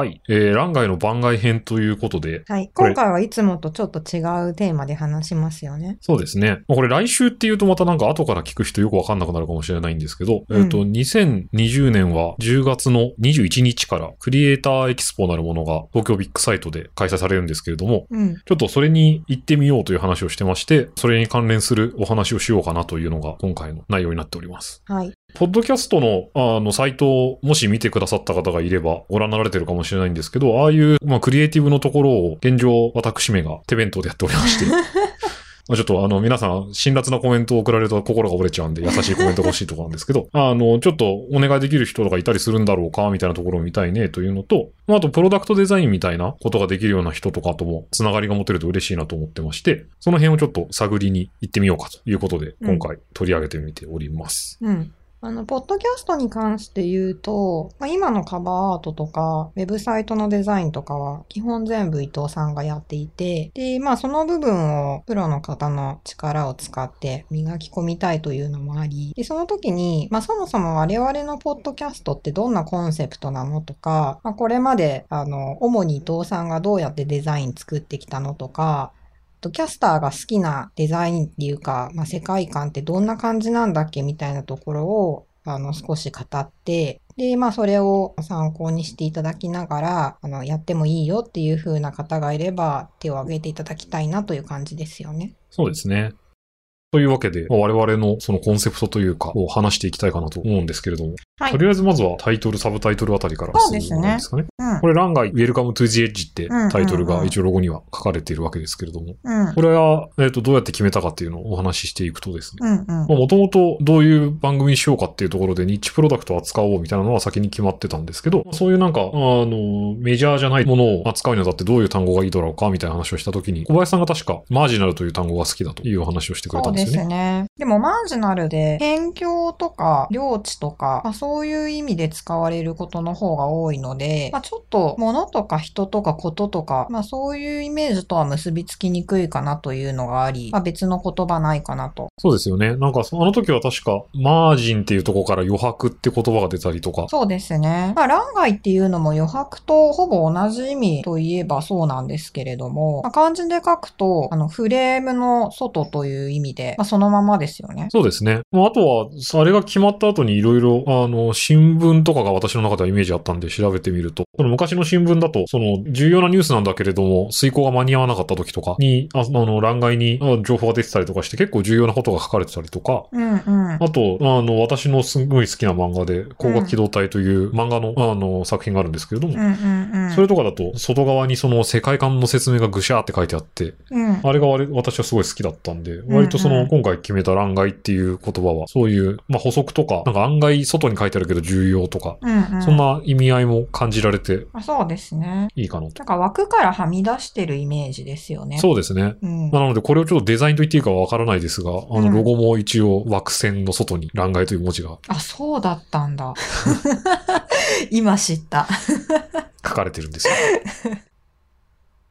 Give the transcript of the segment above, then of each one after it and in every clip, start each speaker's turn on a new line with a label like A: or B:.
A: はい。えー、欄外の番外編ということで、
B: はい。今回はいつもとちょっと違うテーマで話しますよね。
A: そうですね。まあこれ来週っていうとまたなんか後から聞く人よくわかんなくなるかもしれないんですけど、
B: うん
A: えっ、と、2020年は10月の21日からクリエイターエキスポなるものが東京ビッグサイトで開催されるんですけれども、
B: うん。
A: ちょっとそれに行ってみようという話をしてまして、それに関連するお話をしようかなというのが今回の内容になっております。
B: はい。
A: ポッドキャストのあのサイトをもし見てくださった方がいればご覧になられてるかもしれないんですけど、ああいう、まあ、クリエイティブのところを現状私めが手弁当でやっておりまして、まあちょっとあの皆さん辛辣なコメントを送られると心が折れちゃうんで優しいコメントが欲しいところなんですけど、あの、ちょっとお願いできる人がいたりするんだろうかみたいなところを見たいねというのと、まああとプロダクトデザインみたいなことができるような人とかともつながりが持てると嬉しいなと思ってまして、その辺をちょっと探りに行ってみようかということで、今回取り上げてみております。
B: うん。あの、ポッドキャストに関して言うと、まあ、今のカバーアートとか、ウェブサイトのデザインとかは、基本全部伊藤さんがやっていて、で、まあ、その部分をプロの方の力を使って磨き込みたいというのもあり、で、その時に、まあ、そもそも我々のポッドキャストってどんなコンセプトなのとか、まあ、これまで、あの、主に伊藤さんがどうやってデザイン作ってきたのとか、とキャスターが好きなデザインっていうか、まあ、世界観ってどんな感じなんだっけみたいなところを、あの、少し語って、で、まあ、それを参考にしていただきながら、あの、やってもいいよっていう風な方がいれば、手を挙げていただきたいなという感じですよね。
A: そうですね。というわけで、まあ我々のそのコンセプトというか、を話していきたいかなと思うんですけれども、
B: はい
A: とりあえずまずはタイトル、サブタイトルあたりから
B: そうですね
A: ですかね。
B: うん
A: こ。れ、欄外、Welcome to the Edge って
B: うん
A: タイトル
B: うんうん
A: が一応ロゴには書かれているわけですけれども、
B: うん。
A: これは、えっ、と、どうやって決めたかっていうのをお話ししていくとですね、
B: うんうん。
A: もともとどういう番組にしようかっていうところでニッチプロダクトを扱おうみたいなのは先に決まってたんですけど、そういうなんか、あの、メジャーじゃないものを扱うにあたってどういう単語がいいだろうかみたいな話をしたときに、小林さんが確かマージナルという単語が好きだというお話をしてくれ
B: そうで
A: たんですよね。
B: すね。でも、マージナルで、辺境とか、領地とか、まあ、そういう意味で使われることの方が多いので、まあ、ちょっと、物とか人とかこととか、まあ、そういうイメージとは結びつきにくいかなというのがあり、まあ、別の言葉ないかなと。
A: そうですよね。なんか、あの時は確か、マージンっていうところから余白って言葉が出たりとか、
B: そうですね。まあ、欄外っていうのも余白とほぼ同じ意味といえばそうなんですけれども、まあ、漢字で書くと、あの、フレームの外という意味で、まあ、そのままですよね。
A: そうですね。まああとは、あれが決まった後にいろいろ、あの、新聞とかが私の中ではイメージあったんで調べてみると、その昔の新聞だと、その、重要なニュースなんだけれども、遂行が間に合わなかった時とかに、ああの、欄外にあ情報が出てたりとかして、結構重要なことが書かれてたりとか、
B: うんうん。
A: あと、あの、私のすごい好きな漫画で、光学機動隊という漫画の、あの、作品があるんですけれども、
B: うんうんうん。
A: それとかだと、外側にその世界観の説明がぐしゃーって書いてあって、
B: うん。
A: あれが割私はすごい好きだったんで、割とその、
B: うんうん
A: 今回決めた欄外っていう言葉は、そういう、まあ補足とか、なんか案外外に書いてあるけど重要とか、
B: うんうん。
A: そんな意味合いも感じられて
B: あそうですね。
A: いいかなと。
B: なんか枠からはみ出してるイメージですよね。
A: そうですね。
B: うん。
A: なので、これをちょっとデザインと言っていいかはわからないですが、あの、
B: うん
A: ロゴも一応枠線の外に欄外という文字が
B: あ、そうだったんだ。今知った。
A: 書かれてるんですよ。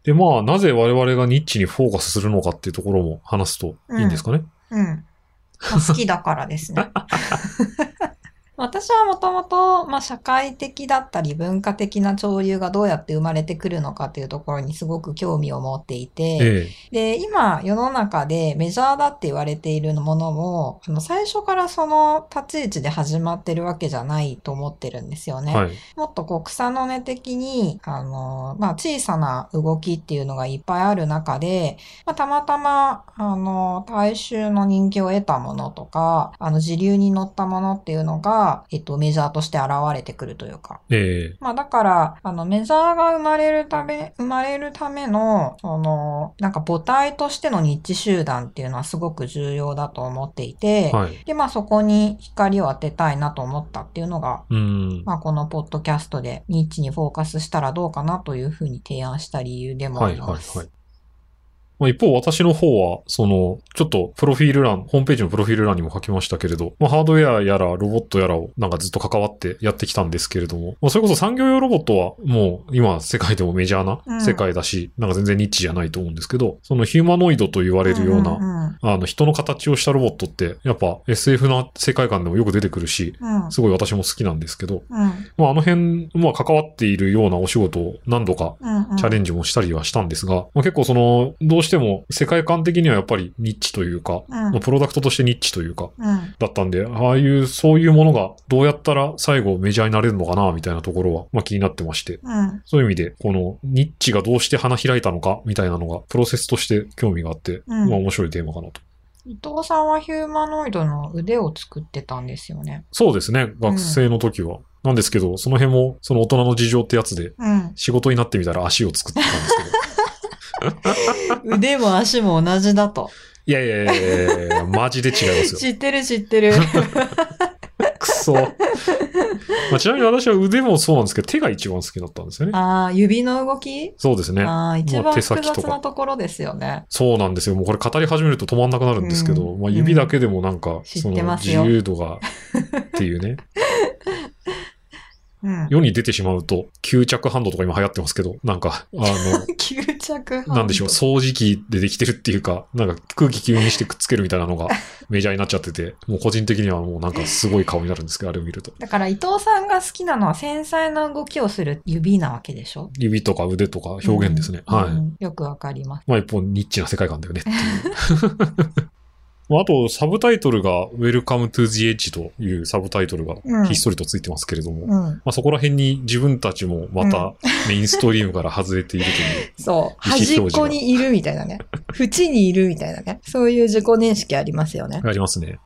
A: で、まあ、なぜ我々がニッチにフォーカスするのかっていうところも話すといいんですかね。
B: うん。まあ好きだからですね。私はもともと、まあ、社会的だったり文化的な潮流がどうやって生まれてくるのかっていうところにすごく興味を持っていて、
A: ええ。
B: で、今世の中でメジャーだって言われているものも、あの最初からその立ち位置で始まってるわけじゃないと思ってるんですよね。
A: はい。
B: もっとこう草の根的に、あの、まあ、小さな動きっていうのがいっぱいある中で、まあ、たまたま、あの、大衆の人気を得たものとか、あの、時流に乗ったものっていうのが、えっと、メジャーとして現れてくるというか。
A: ええ。
B: まあ、だから、あの、メジャーが生まれるため、生まれるための、その、なんか母体としての日集団っていうのはすごく重要だと思っていて、
A: はい。
B: で、まあ、そこに光を当てたいなと思ったっていうのが、
A: うん。
B: まあ、このポッドキャストでニッチにフォーカスしたらどうかなというふうに提案した理由でもあ
A: はい、はい、
B: ります。
A: はい。まあ、一方私の方は、その、ちょっとプロフィール欄、ホームページのプロフィール欄にも書きましたけれど、まあ、ハードウェアやらロボットやらをなんかずっと関わってやってきたんですけれども、まあ、それこそ産業用ロボットはもう今世界でもメジャー
B: うん
A: な世界だし、なんか全然ニッチじゃないと思うんですけど、そのヒューマノイドと言われるような、
B: な。
A: あの人の形をしたロボットって、やっぱ SF な世界観でもよく出てくるし、
B: うん。うん。
A: すごい私も好きなんですけど、
B: うん。
A: まあ、あの辺、まあ、関わっているようなお仕事を何度か
B: うん。
A: チャレンジもしたりはしたんですが、まあ、結構その、どうしても世界観的にはやっぱりニッチというか、
B: うん
A: まあプロダクトとしてニッチというか、
B: うん。
A: だったんで、ああいう、そういうものがどうやったら最後メジャーになれるのかな、みたいなところは、まあ気になってまして、
B: うん。
A: そういう意味で、このニッチがどうして花開いたのか、みたいなのが、プロセスとして興味があって、
B: うん
A: まあ面白いテーマかなと。
B: 伊藤さんはヒューマノイドの腕を作ってたんですよね。
A: そうですね、学生の時は。なんですけど、その辺も、その大人の事情ってやつで、
B: うん。
A: 仕事になってみたら足を作ってたんですけど。
B: 腕も足も同じだと。
A: いやいやいやいやいやマジで違いますよ。
B: 知ってる知ってる。
A: くそ。まあ、ちなみに私は腕もそうなんですけど、手が一番好きだったんですよね。
B: ああ、指の動き？
A: そうですね。
B: ああ、一
A: まあ
B: 番複雑なところですよね。
A: そうなんですよ。もうこれ語り始めると止まんなくなるんですけど、
B: うん
A: まあ指だけでもなんか、その自由度がっていうね、
B: うん。
A: 世に出てしまうと、吸着ハンドとか今流行ってますけど、なんか、あ
B: 吸着
A: なんでしょう、掃除機でできてるっていうか、なんか空気吸引してくっつけるみたいなのが メジャーになっちゃってて、もう個人的にはもうなんかすごい顔になるんですけど、あれを見ると。
B: だから伊藤さんが好きなのは繊細な動きをする指なわけでしょ？
A: 指とか腕とか表現ですね。はい。
B: うんうんよくわかります。
A: まあ一方ニッチな世界観だよねっていう。まああと、サブタイトルが Welcome to the Edge というサブタイトルが
B: うん
A: ひっそりとついてますけれども、
B: うん。
A: まあそこら辺に自分たちもまたメインストリームから外れているという。
B: そう。
A: 意思
B: 端っこにいるみたいなね。縁にいるみたいなね。そういう自己認識ありますよね。
A: ありますね。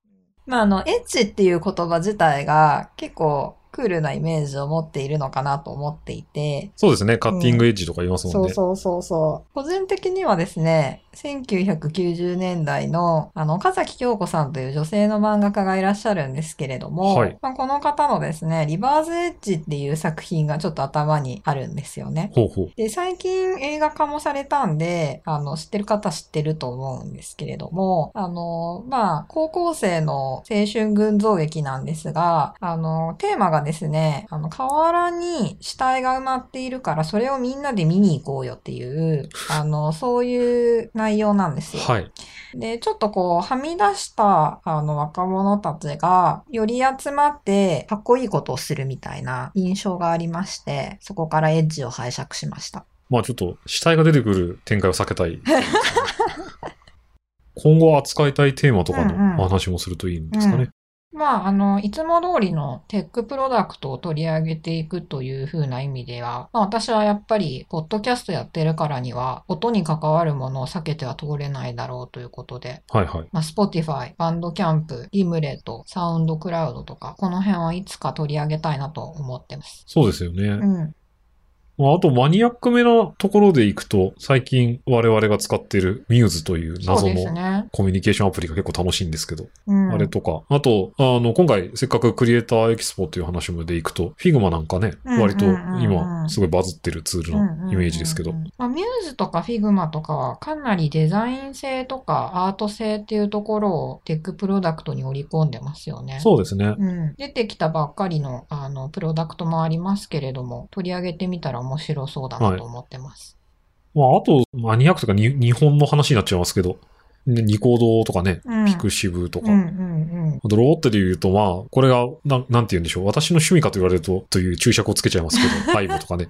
B: まあ、あの、エッジっていう言葉自体が結構クールなイメージを持っているのかなと思っていて、
A: そうですね。カッティングエッジとか言いますもんね。
B: そうそうそうそう。個人的にはですね、1990年代の、あの、岡崎京子さんという女性の漫画家がいらっしゃるんですけれども、
A: はい
B: まあ、この方のですね、リバーズエッジっていう作品がちょっと頭にあるんですよね。
A: ほうほう。
B: で、最近映画化もされたんで、あの、知ってる方知ってると思うんですけれども、あの、まあ、高校生の青春群像劇なんですが、あの、テーマがですね、あの、河原に死体が埋まっているから、それをみんなで見に行こうよっていう、あの、そういう内容なんですよ。
A: はい。
B: で、ちょっとこう、はみ出した、あの、若者たちが、より集まって、かっこいいことをするみたいな印象がありまして、そこからエッジを拝借しました。
A: まあちょっと死体が出てくる展開を避けたい。今後扱いたいテーマとか
B: うんうん
A: のお話もするといいんですかね。
B: まあ、あの、いつも通りのテックプロダクトを取り上げていくという風な意味では、まあ私はやっぱり、ポッドキャストやってるからには、音に関わるものを避けては通れないだろうということで、
A: はいはい。
B: まあ、Spotify、 Bandcamp、リムレット、 SoundCloud とか、この辺はいつか取り上げたいなと思ってます。
A: そうですよね。
B: うん。
A: まあ、あとマニアックめなところでいくと、最近我々が使っている Muse という
B: そうです
A: 謎の
B: ね。
A: コミュニケーションアプリが結構楽しいんですけど、
B: うん。
A: あれとか、あと、あの、今回せっかくクリエイターエキスポという話までいくと、Figma なんかね、
B: うん
A: 割と今すごいバズってるツールのイメージですけど
B: ミューズとか Figma とかはかなりデザイン性とかアート性っていうところをテックプロダクトに織り込んでますよね。
A: そうですね。
B: うん、出てきたばっかりのあのプロダクトもありますけれども、取り上げてみたら面白そうだなと思ってます。
A: まあ、あと、マニアックとかに日本の話になっちゃいますけど、ニコ動とかね、
B: うん
A: ピクシブとか、
B: うんうんうん。
A: あとロボットで言うと、まあ、これが、なん、なんて言うんでしょう。私の趣味かと言われると、という注釈をつけちゃいますけど、アイボとかね。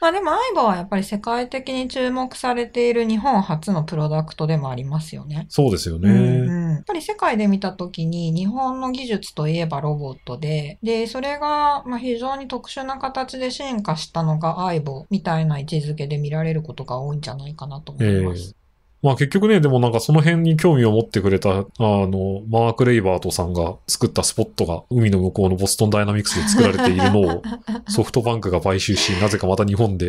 B: まあでも AIBO はやっぱり世界的に注目されている日本初のプロダクトでもありますよね。
A: そうですよね。
B: うんうんやっぱり世界で見たときに日本の技術といえばロボットで、で、それがまあ非常に特殊な形で進化したのが AIBO みたいな位置づけで見られることが多いんじゃないかなと思います。
A: まあ結局ね、でもなんかその辺に興味を持ってくれた、あの、マーク・レイバートさんが作ったスポットが海の向こうのボストンダイナミクスで作られているのを ソフトバンクが買収し、なぜかまた日本で、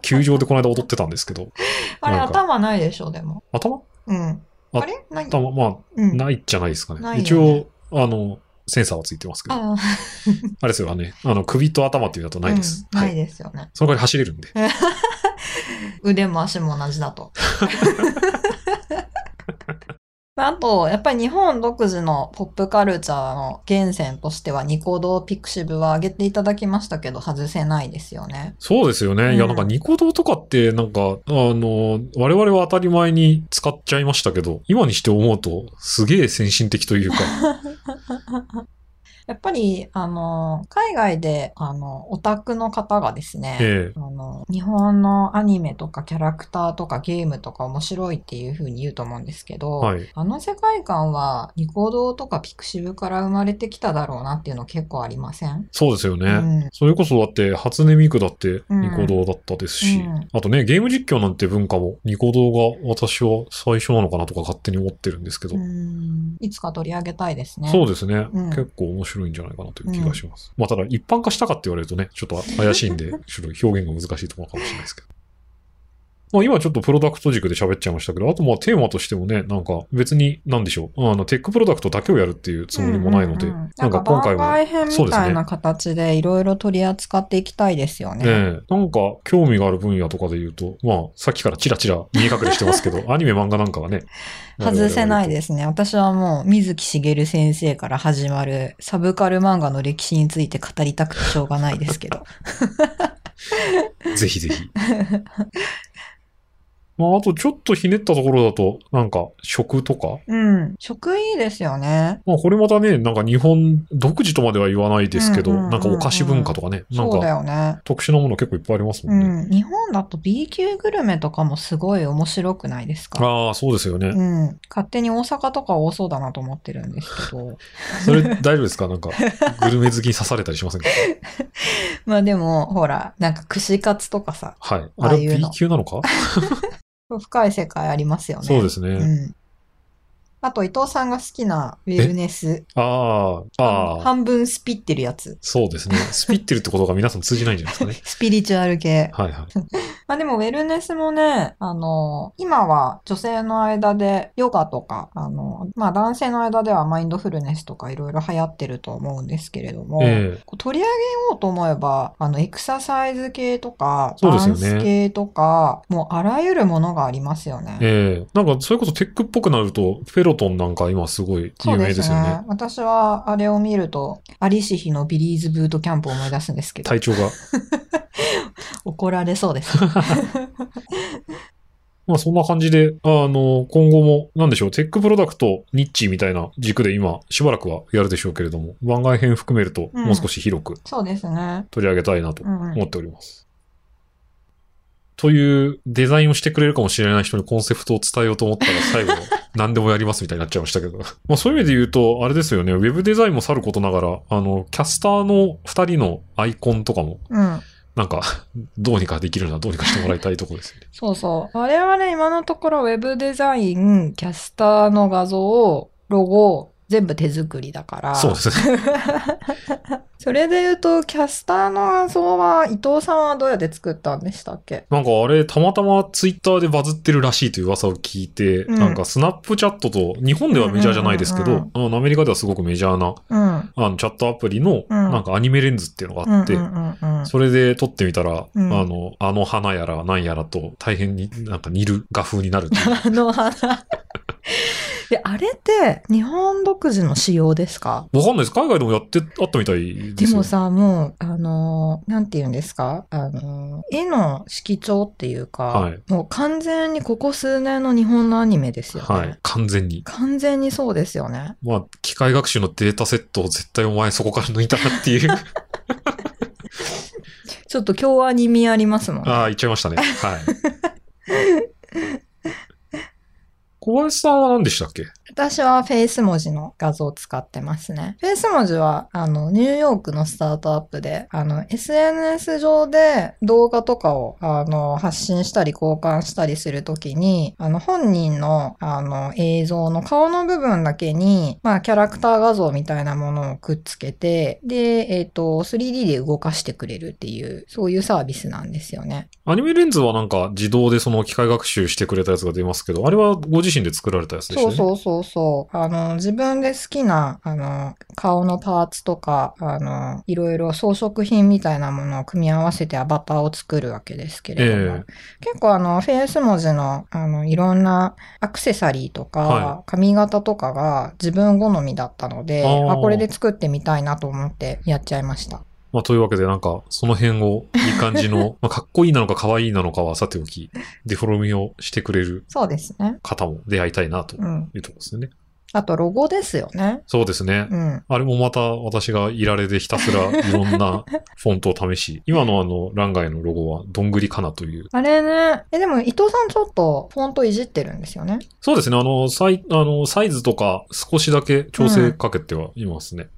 A: 球場でこの間踊ってたんですけど、
B: あれ頭ないでしょ、でも。
A: 頭？
B: うん。
A: あ
B: あれ？ない
A: 頭、まあ、
B: うん。
A: ないじゃないですかね。
B: ね
A: 一応、あの、センサーはついてますけど。あ
B: あ
A: れですよね。あの、首と頭っていうのだとないです。
B: うんない
A: はい。
B: ですよね。
A: その代わり走れるんで。
B: 腕も足も同じだと。あと、やっぱり日本独自のポップカルチャーの源泉としては、ニコ動、ピクシブは挙げていただきましたけど、外せないですよね。
A: そうですよね。
B: うん
A: いや、なんかニコ動とかって、なんか、あの、我々は当たり前に使っちゃいましたけど、今にして思うと、すげえ先進的というか、
B: やっぱり、あの、海外で、あの、オタクの方がですね、
A: ええ。
B: あの、日本のアニメとかキャラクターとかゲームとか面白いっていう風に言うと思うんですけど、
A: はい。
B: あの世界観はニコ動とかピクシブから生まれてきただろうなっていうの結構ありません？
A: そうですよね。
B: うん。
A: それこそだって、初音ミクだってニコ動だったですし、
B: うん。
A: あとね、ゲーム実況なんて文化もニコ動が私は最初なのかなとか勝手に思ってるんですけど、
B: うん。いつか取り上げたいですね。
A: そうですね、
B: うん。
A: 結構面白いんじゃないかなという気がします。まあただ一般化したかって言われるとね、ちょっと怪しいんで、ちょっと表現が難しいところかもしれないですけど。まあ今ちょっとプロダクト軸で喋っちゃいましたけど、あとまあテーマとしてもね、なんか別になんでしょう。あの、テックプロダクトだけをやるっていうつもりもないので、
B: うんうんうん
A: なんか今回も、
B: 番外編
A: そうですね
B: みたいな形でいろいろ取り扱っていきたいですよね。
A: ええなんか興味がある分野とかで言うと、まあさっきからチラチラ見え隠れしてますけど、アニメ漫画なんかはね。
B: 外せない
A: す。
B: ですね。私はもう、水木しげる先生から始まるサブカル漫画の歴史について語りたくてしょうがないですけど。
A: ぜひぜひ。まああとちょっとひねったところだと、なんか食とか、
B: うん。食いいですよね。
A: まあこれまたね、なんか日本独自とまでは言わないですけど、
B: うんうんうんうん
A: なんかお菓子文化とかね、なん
B: そうだ
A: か
B: よね。
A: 特殊なもの結構いっぱいありますもんね。
B: うん。日本だと B 級グルメとかもすごい面白くないですか？
A: ああ、そうですよね。
B: うん。勝手に大阪とか多そうだなと思ってるんですけど。
A: それ大丈夫ですか？なんか、グルメ好きに刺されたりしませんか？
B: まあでも、ほら、なんか串カツとかさ、
A: はい。あれ B 級なのか？
B: 深い世界ありますよね。
A: そうですね。
B: うん。あと、伊藤さんが好きなウェルネス。
A: ああ、ああ、
B: 半分スピってるやつ。
A: そうですね。スピってるってことが皆さん通じないんじゃないですかね。
B: スピリチュアル系。
A: はいはい。
B: まあでも、ウェルネスもね、あの、今は女性の間でヨガとか、あの、まあ男性の間ではマインドフルネスとかいろいろ流行ってると思うんですけれども、
A: ええ
B: こう取り上げようと思えば、あの、エクササイズ系とか、
A: そう
B: ダ
A: ですよね
B: ンス系とか、もうあらゆるものがありますよね。
A: ええなんか、それこそテックっぽくなると、 Peloton なんか今すごい有名ですよね。
B: 私はあれを見ると、在りし日のビリーズブートキャンプを思い出すんですけど、
A: 隊長が。
B: 怒られそうです。
A: まあそんな感じで、あの、今後も、なんでしょう、テックプロダクト、ニッチみたいな軸で今、しばらくはやるでしょうけれども、番外編含めると、
B: うん
A: もう少し広く
B: そうですね。
A: 取り上げたいなと思っております。というデザインをしてくれるかもしれない人にコンセプトを伝えようと思ったら最後、何でもやりますみたいになっちゃいましたけど。まあそういう意味で言うと、あれですよね、ウェブデザインもさることながら、あの、キャスターの二人のアイコンとかも、
B: うん。
A: なんか、どうにかできるならどうにかしてもらいたいところですよね。
B: そうそう。我々今のところウェブデザイン、キャスターの画像、ロゴ、全部手作りだから。
A: そうですね。
B: それで言うと、キャスターの画像は、伊藤さんはどうやって作ったんでしたっけ？
A: なんかあれ、たまたまツイッターでバズってるらしいという噂を聞いて、
B: うん
A: なんかスナップチャットと、日本ではメジャーじゃないですけど、
B: うんうん
A: あのアメリカではすごくメジャーな、
B: うん。
A: あの、チャットアプリの、
B: うん
A: なんかアニメレンズっていうのがあって、
B: うんうんうんうん
A: それで撮ってみたら、
B: うん
A: あの、あの花やら何やらと大変になんか似る画風になる。
B: あの花。で、あれって日本独自の仕様ですか？
A: わかんないです。海外でもやってあったみたいでよ。
B: ですもさ、もう、あのーなんて言うんですか？あのー絵の色調っていうか、
A: はい
B: もう完全にここ数年の日本のアニメですよね。
A: はい。完全に。
B: 完全にそうですよね。
A: まあ、機械学習のデータセットを絶対お前そこから抜いたなっていう。
B: ちょっと京アニ味ありますもんね。
A: ああ、言っちゃいましたね。はい。小林さんは何でしたっけ？
B: 私はフェイス文字の画像を使ってますね。フェイス文字は、あの、ニューヨークのスタートアップで、あの、SNS 上で動画とかを、あの、発信したり交換したりするときに、あの、本人の、あの、映像の顔の部分だけに、まあ、キャラクター画像みたいなものをくっつけて、で、えっ、と、3D で動かしてくれるっていう、そういうサービスなんですよね。
A: アニメレンズはなんか自動でその機械学習してくれたやつが出ますけど、あれはご自身で作られたやつでしたね。
B: そうそうそうそう。あの、自分で好きな、あの、顔のパーツとか、あの、いろいろ装飾品みたいなものを組み合わせてアバターを作るわけですけれども。
A: え
B: 結構あの、フェイス文字の、あの、いろんなアクセサリーとか、
A: は
B: 髪型とかが自分好みだったので、
A: あ
B: これで作ってみたいなと思ってやっちゃいました。
A: まあ、というわけで、なんか、その辺を、いい感じの、まあ、かっこいいなのか可愛いなのかはさておき、デフォルメをしてくれる
B: そうですね。
A: 方も出会いたいな、と
B: うん。
A: いうところですよね。
B: あと、ロゴですよね。
A: そうですね。
B: うん。
A: あれもまた私がいられでひたすらいろんなフォントを試し、今のあの、ランガイのロゴはどんぐりかなという。
B: あれね。え、でも、伊藤さんちょっとフォントいじってるんですよね。
A: そうですね。あの、サイ、あの、サイズとか少しだけ調整かけてはいますね。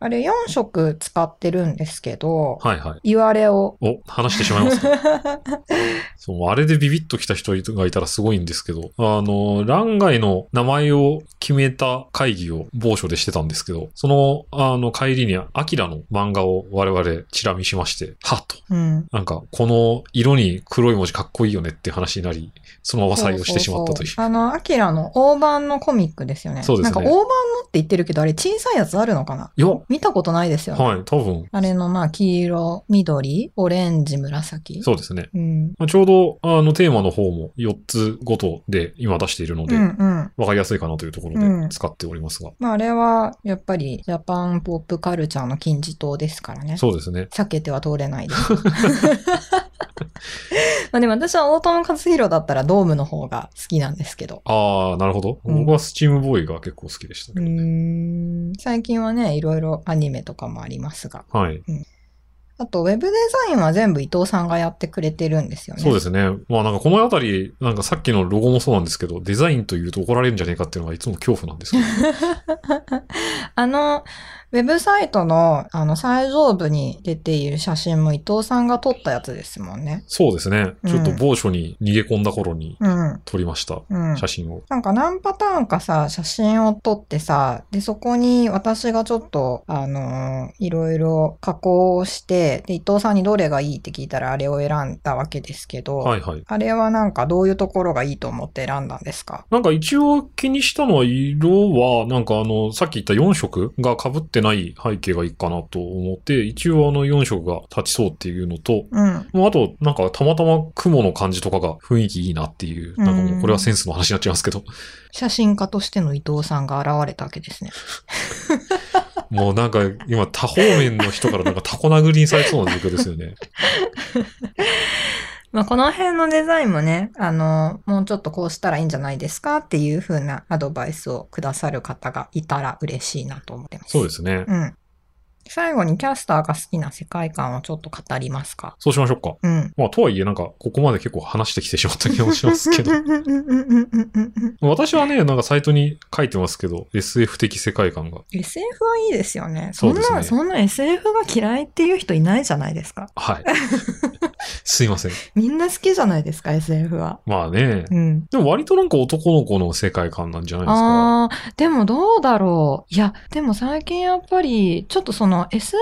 B: あれ4色使ってるんですけど、
A: はいはい。
B: 言われを。
A: お、話してしまいますか？そう、あれでビビッと来た人がいたらすごいんですけど、あの、欄外の名前を決めた会議を某所でしてたんですけど、その、あの、帰りに、アキラの漫画を我々チラ見しまして、はっと。
B: うん。
A: なんか、この色に黒い文字かっこいいよねって話になり、そのまま採用してしまったという。
B: そそそあの、アキラの大判のコミックですよね。
A: そうですね
B: なんか大判のって言ってるけど、あれ小さいやつあるのかな？い
A: や、
B: 見たことないですよね。
A: はい、多分、
B: あれのまあ黄色、緑、オレンジ、紫。
A: そうですね。
B: うん。
A: まあちょうど、あの、テーマの方も4つごとで今出しているので、
B: うんうん。
A: わかりやすいかなというところ
B: うん
A: で使っておりますが。
B: まああれは、やっぱり、ジャパンポップカルチャーの金字塔ですからね。
A: そうですね。
B: 避けては通れないです。まあでも私は大友克弘だったらドームの方が好きなんですけど。
A: ああ、なるほど。
B: うん
A: 僕はスチームボーイが結構好きでした
B: う
A: けどね。
B: 最近はね、いろいろアニメとかもありますが。
A: はい。
B: あと、ウェブデザインは全部伊藤さんがやってくれてるんですよね。
A: そうですね。まあなんかこのあたり、なんかさっきのロゴもそうなんですけど、デザインというと怒られるんじゃねえかっていうのがいつも恐怖なんですけど。
B: あの、ウェブサイトの、あの、最上部に出ている写真も伊藤さんが撮ったやつですもんね。
A: そうですね。
B: うん
A: ちょっと某所に逃げ込んだ頃に
B: うん。
A: 撮りました。
B: うん。
A: 写真を。
B: なんか何パターンかさ、写真を撮ってさ、で、そこに私がちょっと、あのーいろいろ加工をして、で、伊藤さんにどれがいいって聞いたらあれを選んだわけですけど、
A: はいはい。
B: あれはなんかどういうところがいいと思って選んだんですか？
A: なんか一応気にしたのは色は、なんかあの、さっき言った4色が被ってない背景がいいかなと思って、一応あの4色が立ちそうっていうのと、
B: うん。
A: もうあと、なんかたまたま雲の感じとかが雰囲気いいなっていう、なんかもうこれはセンスの話になっちゃいますけど、
B: 写真家としての伊藤さんが現れたわけですね。
A: もうなんか今多方面の人からなんかタコ殴りにされそうな状況ですよね。
B: まあ、この辺のデザインもね、あの、もうちょっとこうしたらいいんじゃないですかっていう風なアドバイスをくださる方がいたら嬉しいなと思ってます。
A: そうですね。
B: うん。最後にキャスターが好きな世界観をちょっと語りますか。
A: そうしましょうか。
B: うん。
A: まあ、とはいえなんか、ここまで結構話してきてしまった気もしますけど。私はね、なんかサイトに書いてますけど、SF 的世界観が。
B: SF はいいですよね。そんな、
A: そね
B: そんな SF が嫌いっていう人いないじゃないですか。
A: はい。すいません。
B: みんな好きじゃないですか、SF は。
A: まあね。
B: うん。
A: でも割となんか男の子の世界観なんじゃないですか。
B: ああ、でもどうだろう。いや、でも最近やっぱり、ちょっとその SF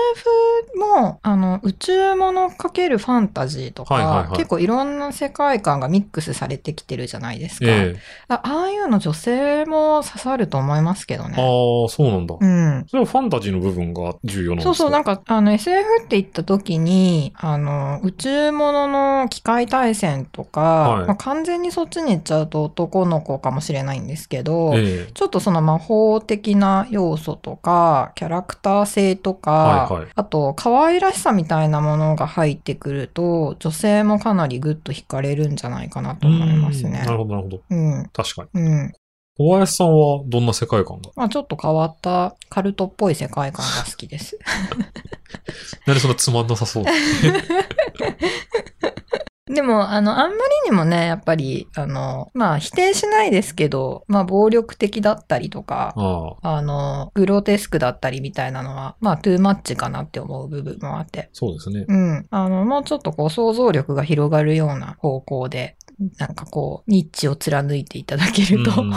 B: も、あの、宇宙ものかけるファンタジーとか、
A: はいはいはい
B: 結構いろんな世界観がミックスされてきてるじゃないですか。
A: ええ
B: あああいうの女性も刺さると思いますけどね。
A: ああ、そうなんだ。
B: うん。
A: それはファンタジーの部分が重要なんですか？
B: そうそう、なん
A: か。
B: か、あの、SF って言った時に、あの、宇宙ものの機械対戦とか、
A: はい
B: まあ、完全にそっちに行っちゃうと男の子かもしれないんですけど、
A: ええ
B: ちょっとその魔法的な要素とか、キャラクター性とか、
A: はいはい
B: あと、可愛らしさみたいなものが入ってくると、女性もかなりグッと惹かれるんじゃないかなと思いますね
A: うんな。るほど、なるほど。
B: うん。
A: 確かに。
B: うん。
A: 小林さんはどんな世界観が？
B: まあちょっと変わったカルトっぽい世界観が好きです。
A: なんでそんなつまんなさそう？
B: でも、あの、あんまりにもね、やっぱり、あの、まあ否定しないですけど、まあ暴力的だったりとか、
A: あ
B: の、グロテスクだったりみたいなのは、まあ、トゥーマッチかなって思う部分もあって。
A: そうですね。
B: うん。あの、もうちょっとこう、想像力が広がるような方向でなんかこう、ニッチを貫いていただけると。
A: うん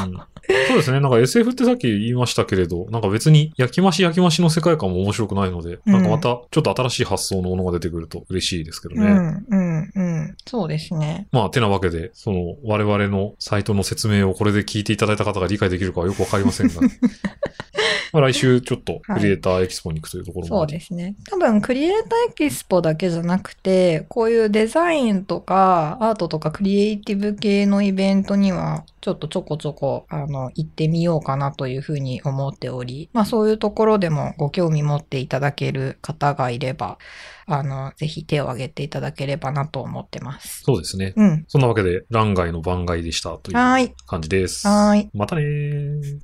A: そうですね。なんか SF ってさっき言いましたけれど、なんか別に焼き増し焼き増しの世界観も面白くないので、
B: うん
A: なんかまたちょっと新しい発想のものが出てくると嬉しいですけどね。
B: うん、うん、うん。そうですね。
A: まあ、てなわけで、その、我々のサイトの説明をこれで聞いていただいた方が理解できるかはよくわかりませんが、まあ来週ちょっとクリエイターエキスポに行くというところも
B: そう
A: あり
B: ですね。多分、クリエイターエキスポだけじゃなくて、こういうデザインとか、アートとかクリエイティブ系のイベントには、ちょっとちょこちょこ、あの、行ってみようかなというふうに思っており、まあそういうところでもご興味持っていただける方がいれば、あの、ぜひ手を挙げていただければなと思ってます。
A: そうですね。
B: うん。
A: そんなわけで、欄外の番外でしたという。感じです。
B: はーい。
A: またねー。